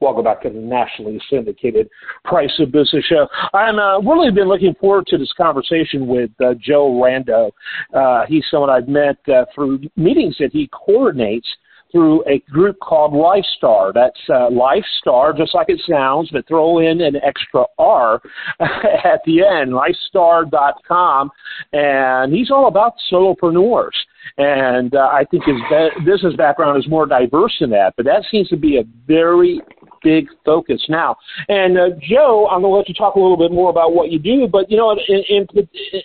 Welcome back to the nationally syndicated Price of Business show. I'm uh, really been looking forward to this conversation with uh, Joe Rando. Uh, he's someone I've met uh, through meetings that he coordinates through a group called LifeStarr. That's uh, LifeStarr, just like it sounds, but throw in an extra R at the end, lifestarr.com. And he's all about solopreneurs. And uh, I think his business background is more diverse than that, but that seems to be a very big focus now. And uh, Joe, I'm going to let you talk a little bit more about what you do, but you know, in, in,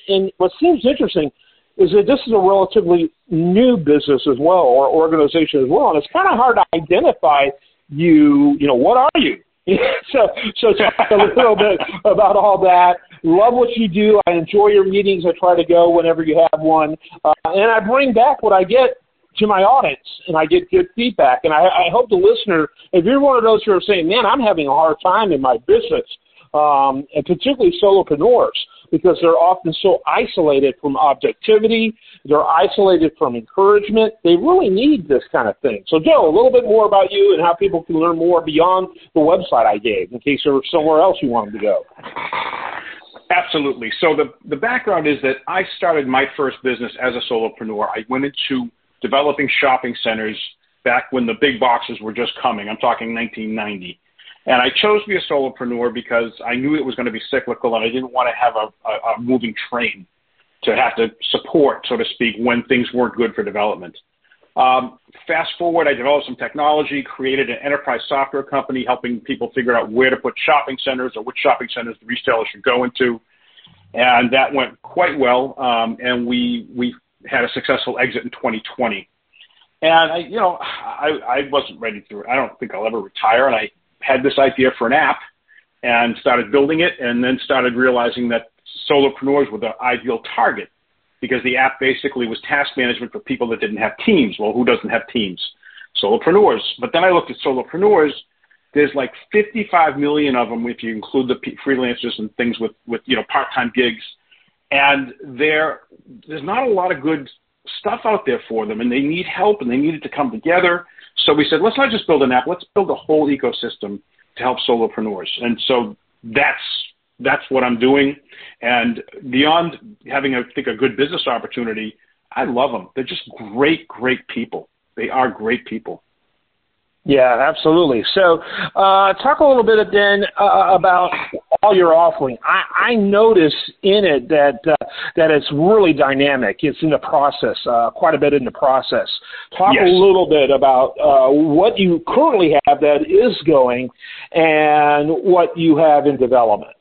in what seems interesting is that this is a relatively new business as well, or organization as well, and it's kind of hard to identify you. You know, what are you? so, so talk a little bit about all that. Love what you do. I enjoy your meetings. I try to go whenever you have one, uh, and I bring back what I get to my audience, and I get good feedback. And I, I hope the listener, if you're one of those who are saying, "Man, I'm having a hard time in my business," um, and particularly solopreneurs, because they're often so isolated from objectivity, they're isolated from encouragement. They really need this kind of thing. So, Joe, a little bit more about you and how people can learn more beyond the website I gave, in case there was somewhere else you wanted to go. Absolutely. So the the background is that I started my first business as a solopreneur. I went into developing shopping centers back when the big boxes were just coming. I'm talking 1990. And I chose to be a solopreneur because I knew it was going to be cyclical and I didn't want to have a, a, a moving train to have to support, so to speak, when things weren't good for development. Um, fast forward, I developed some technology, created an enterprise software company helping people figure out where to put shopping centers or which shopping centers the retailers should go into. And that went quite well. Um, and we, we had a successful exit in 2020. And I, you know, I, I wasn't ready to, I don't think I'll ever retire. And I had this idea for an app and started building it and then started realizing that solopreneurs were the ideal target because the app basically was task management for people that didn't have teams. Well, who doesn't have teams? Solopreneurs. But then I looked at solopreneurs. There's like 55 million of them if you include the freelancers and things with, with you know part-time gigs. And there, there's not a lot of good stuff out there for them, and they need help, and they need it to come together. So we said, let's not just build an app, let's build a whole ecosystem to help solopreneurs. And so that's that's what I'm doing. And beyond having, I think, a good business opportunity, I love them. They're just great, great people. They are great people. Yeah, absolutely. So, uh, talk a little bit then uh, about all your offering. I, I notice in it that uh, that it's really dynamic. It's in the process, uh, quite a bit in the process. Talk yes. a little bit about uh, what you currently have that is going, and what you have in development.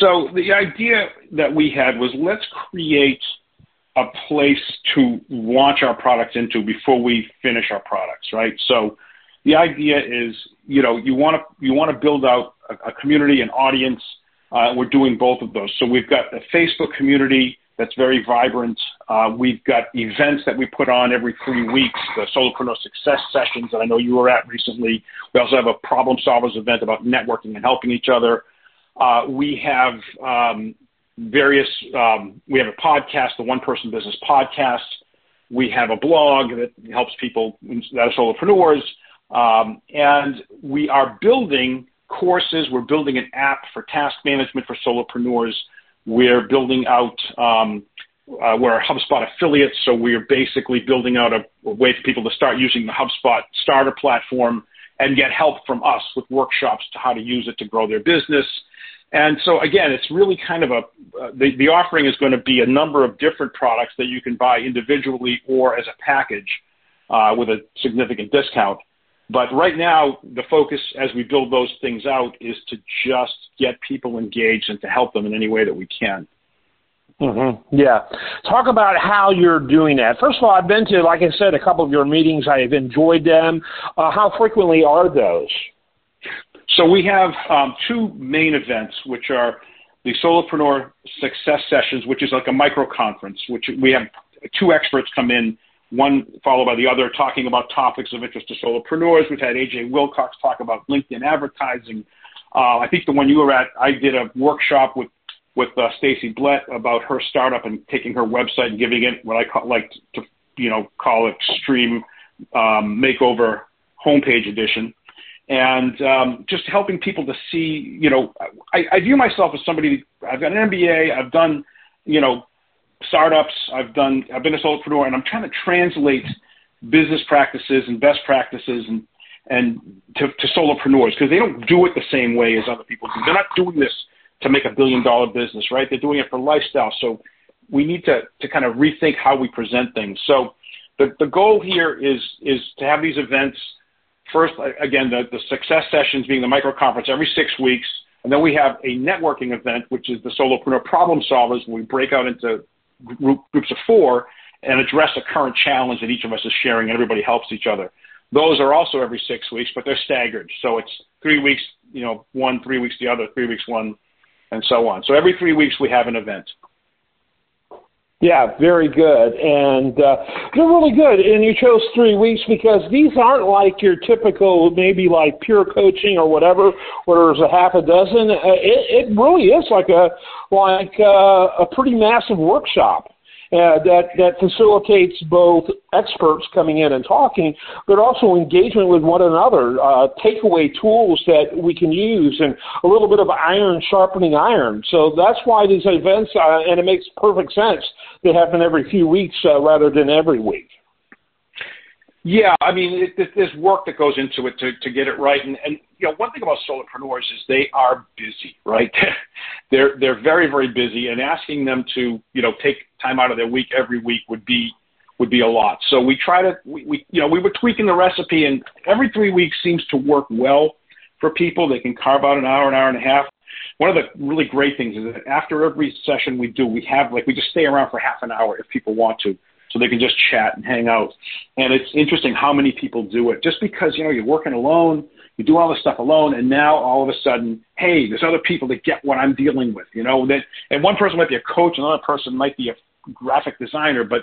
So the idea that we had was let's create a place to launch our products into before we finish our products, right? So the idea is, you know, you want to you want to build out a, a community, an audience. Uh, we're doing both of those. So we've got a Facebook community that's very vibrant. Uh, we've got events that we put on every three weeks, the Solopreneur Success Sessions that I know you were at recently. We also have a Problem Solvers event about networking and helping each other. Uh, we have um, various, um, we have a podcast, the One Person Business Podcast. We have a blog that helps people that are solopreneurs. Um, and we are building courses. We're building an app for task management for solopreneurs. We're building out, um, uh, we're a HubSpot affiliate, so we're basically building out a, way for people to start using the HubSpot starter platform and get help from us with workshops to how to use it to grow their business. And so again, it's really kind of a uh, the, offering is going to be a number of different products that you can buy individually or as a package uh, with a significant discount. But right now, the focus as we build those things out is to just get people engaged and to help them in any way that we can. Mm-hmm. Yeah. Talk about how you're doing that. First of all, I've been to, like I said, a couple of your meetings. I have enjoyed them. Uh, how frequently are those? So we have um, two main events, which are the Solopreneur Success Sessions, which is like a micro conference, which we have two experts come in, one followed by the other, talking about topics of interest to solopreneurs. We've had AJ Wilcox talk about LinkedIn advertising. Uh, I think the one you were at, I did a workshop with with uh, Stacy Blett about her startup and taking her website and giving it what I call, like to you know call extreme um, makeover homepage edition. and um, just helping people to see. You know, I, I view myself as somebody. I've got an MBA. I've done, you know, startups. I've done. I've been a solopreneur, and I'm trying to translate business practices and best practices and and to, to solopreneurs because they don't do it the same way as other people do. They're not doing this to make a billion dollar business, right? They're doing it for lifestyle. So we need to, to kind of rethink how we present things. So the, the goal here is, is to have these events. First, again, the, the success sessions being the micro conference every six weeks. And then we have a networking event, which is the solopreneur problem solvers. We break out into group, groups of four and address a current challenge that each of us is sharing and everybody helps each other. Those are also every six weeks, but they're staggered. So it's three weeks, you know, one, three weeks the other, three weeks one, and so on. So every three weeks we have an event. Yeah, very good. And uh, they're really good. And you chose three weeks because these aren't like your typical, maybe like pure coaching or whatever, where there's a half a dozen. Uh, it, it really is like a like uh, a pretty massive workshop uh, that that facilitates both experts coming in and talking, but also engagement with one another, uh, takeaway tools that we can use, and a little bit of iron sharpening iron. So that's why these events, uh, and it makes perfect sense, they happen every few weeks uh, rather than every week. Yeah, I mean, it, there's work that goes into it to, to get it right. And, and, you know, one thing about solopreneurs is they are busy, right? they're, they're very, very busy and asking them to, you know, take time out of their week every week would be, would be a lot. So we try to, we, we, you know, we were tweaking the recipe and every three weeks seems to work well for people. They can carve out an hour, an hour and a half. One of the really great things is that after every session we do, we have like, we just stay around for half an hour if people want to so they can just chat and hang out. And it's interesting how many people do it just because, you know, you're working alone, you do all this stuff alone, and now all of a sudden, hey, there's other people that get what I'm dealing with, you know, that, and one person might be a coach, another person might be a graphic designer, but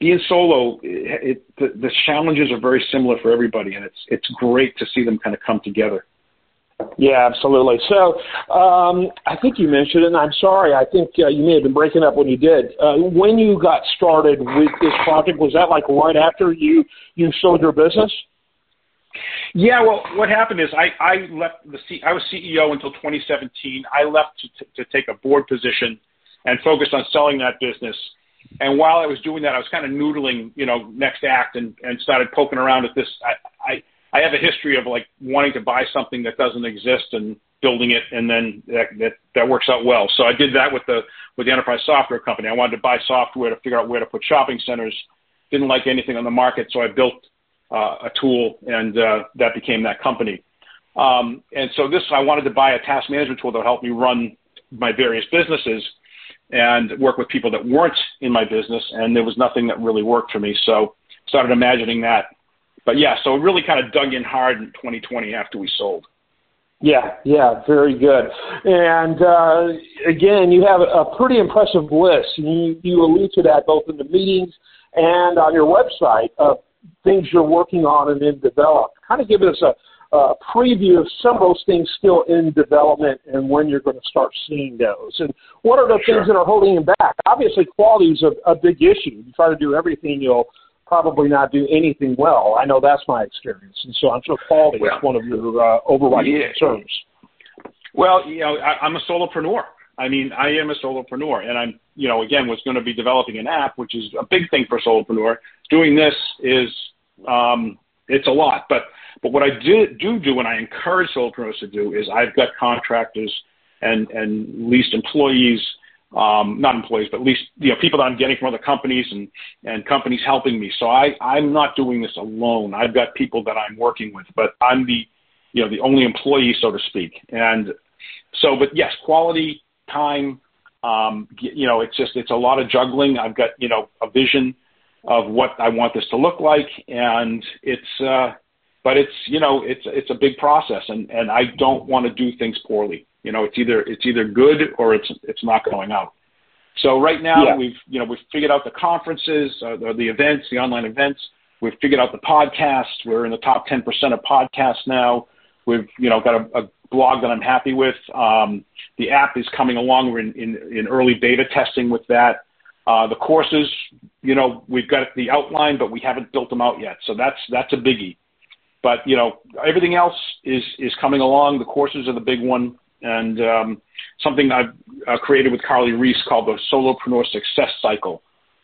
being solo, it, it, the, the challenges are very similar for everybody, and it's it's great to see them kind of come together. Yeah, absolutely. So um, I think you mentioned, and I'm sorry, I think uh, you may have been breaking up when you did. Uh, when you got started with this project, was that like right after you you sold your business? Yeah, well, what happened is I, I left the C, I was CEO until 2017. I left to, to, to take a board position and focused on selling that business. And while I was doing that, I was kind of noodling, you know, next act and, and started poking around at this. I, I I have a history of like wanting to buy something that doesn't exist and building it, and then that that, that works out well. So I did that with the with the enterprise software company. I wanted to buy software to figure out where to put shopping centers. Didn't like anything on the market, so I built uh, a tool, and uh, that became that company. Um, and so this, I wanted to buy a task management tool that would help me run my various businesses and work with people that weren't in my business. And there was nothing that really worked for me. So started imagining that but yeah, so it really kind of dug in hard in 2020 after we sold. Yeah, yeah, very good. And uh, again, you have a pretty impressive list. You, you allude to that both in the meetings and on your website of things you're working on and in develop. Kind of give us a, a preview of some of those things still in development and when you're going to start seeing those. And what are the sure. things that are holding you back? Obviously, quality is a, a big issue. You try to do everything, you'll probably not do anything well. I know that's my experience, and so I'm sure quality well, is one of your uh, overriding yeah. concerns. Well, you know, I, I'm a solopreneur. I mean, I am a solopreneur, and I'm, you know, again, was going to be developing an app, which is a big thing for a solopreneur. Doing this is, um, it's a lot, but but what I do do do, and I encourage solopreneurs to do, is I've got contractors and and leased employees um, not employees, but at least you know people that I'm getting from other companies and and companies helping me. So I I'm not doing this alone. I've got people that I'm working with, but I'm the you know the only employee, so to speak. And so, but yes, quality time. Um, you know, it's just it's a lot of juggling. I've got you know a vision of what I want this to look like, and it's uh, but it's you know it's it's a big process, and and I don't want to do things poorly. You know, it's either it's either good or it's it's not going out. So right now yeah. we've you know we've figured out the conferences, uh, the, the events, the online events. We've figured out the podcast. We're in the top 10% of podcasts now. We've you know got a, a blog that I'm happy with. Um, the app is coming along. We're in, in, in early beta testing with that. Uh, the courses, you know, we've got the outline, but we haven't built them out yet. So that's that's a biggie. But you know, everything else is is coming along. The courses are the big one, and um, something I've uh, created with Carly Reese called the Solopreneur Success Cycle,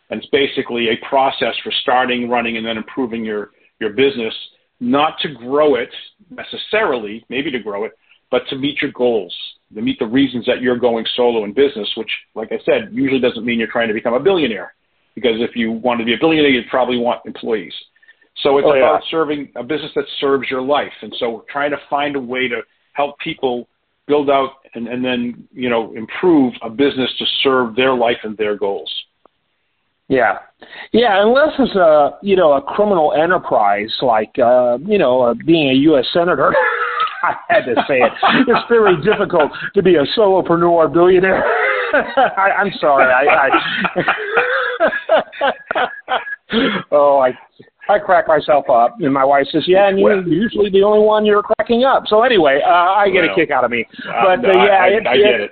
and it's basically a process for starting, running, and then improving your your business. Not to grow it necessarily, maybe to grow it, but to meet your goals, to meet the reasons that you're going solo in business. Which, like I said, usually doesn't mean you're trying to become a billionaire, because if you want to be a billionaire, you'd probably want employees. So it's oh, about yeah. serving a business that serves your life. And so we're trying to find a way to help people build out and, and then, you know, improve a business to serve their life and their goals. Yeah, yeah. Unless it's a you know a criminal enterprise like uh, you know uh, being a U.S. senator, I had to say it. It's very difficult to be a solopreneur billionaire. I, I'm sorry. I, I oh, I I crack myself up, and my wife says, "Yeah, and you're usually the only one you're cracking up." So anyway, uh, I get well, a kick out of me. Uh, but uh, yeah, I, it, I, I get it.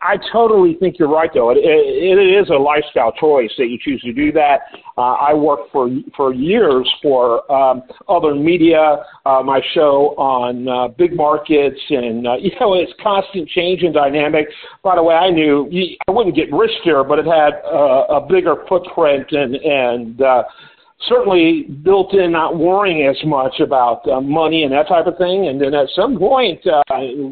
I totally think you're right, though. It, it, it is a lifestyle choice that you choose to do that. Uh, I worked for for years for um, other media, uh, my show on uh, big markets, and uh, you know it's constant change and dynamic. By the way, I knew I wouldn't get rich there, but it had uh, a bigger footprint and and uh, certainly built in not worrying as much about uh, money and that type of thing. And then at some point, uh,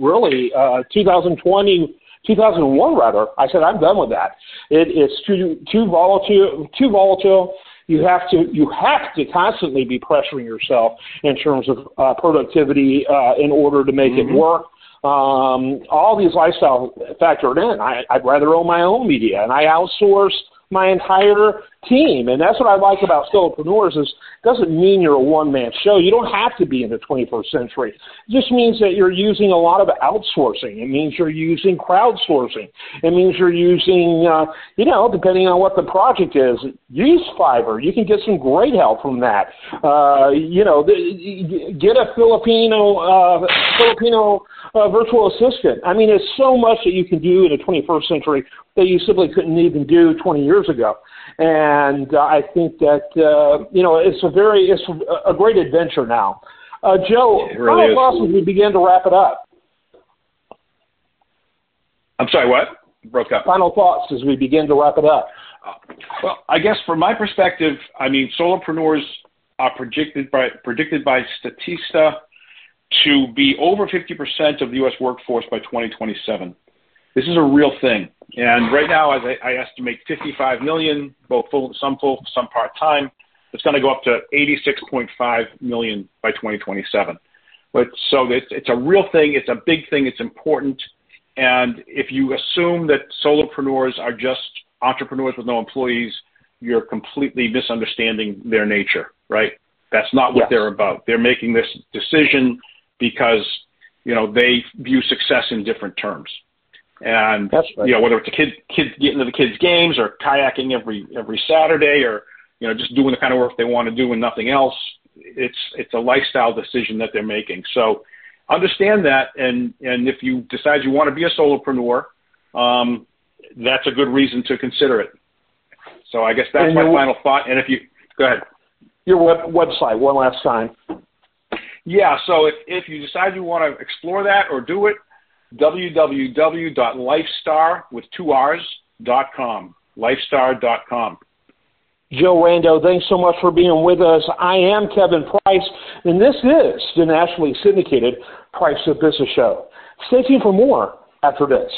really, uh, 2020 2001 rather, I said I'm done with that. It is too too volatile. Too volatile. You have to you have to constantly be pressuring yourself in terms of uh, productivity uh, in order to make mm-hmm. it work. Um, all these lifestyle factored in. I, I'd rather own my own media, and I outsource my entire team. And that's what I like about solopreneurs is it doesn't mean you're a one man show. You don't have to be in the 21st century. It just means that you're using a lot of outsourcing. It means you're using crowdsourcing. It means you're using, uh, you know, depending on what the project is, use Fiverr. You can get some great help from that. Uh, you know, get a Filipino uh, Filipino uh, virtual assistant. I mean, it's so much that you can do in the 21st century that you simply couldn't even do 20 years ago. And uh, I think that uh, you know it's a very it's a great adventure now. Uh, Joe, really final thoughts as we begin to wrap it up. I'm sorry, what? Broke up. Final thoughts as we begin to wrap it up. Uh, well, I guess from my perspective, I mean, solopreneurs are predicted by predicted by Statista to be over 50% of the U.S. workforce by 2027. This is a real thing. And right now, as I, I estimate 55 million, both full, some full, some part time. It's going to go up to 86.5 million by 2027. But so it's, it's a real thing. It's a big thing. It's important. And if you assume that solopreneurs are just entrepreneurs with no employees, you're completely misunderstanding their nature, right? That's not what yes. they're about. They're making this decision because you know they view success in different terms. And right. you know whether it's a kid kids getting to the kids games or kayaking every every Saturday or you know just doing the kind of work they want to do and nothing else, it's it's a lifestyle decision that they're making. So understand that, and and if you decide you want to be a solopreneur, um, that's a good reason to consider it. So I guess that's and my final thought. And if you go ahead, your web, website one last time. Yeah, so if, if you decide you want to explore that or do it, www.lifestarr with two R's dot com. Lifestarr.com. Joe Rando, thanks so much for being with us. I am Kevin Price, and this is the nationally syndicated Price of Business Show. Stay tuned for more after this.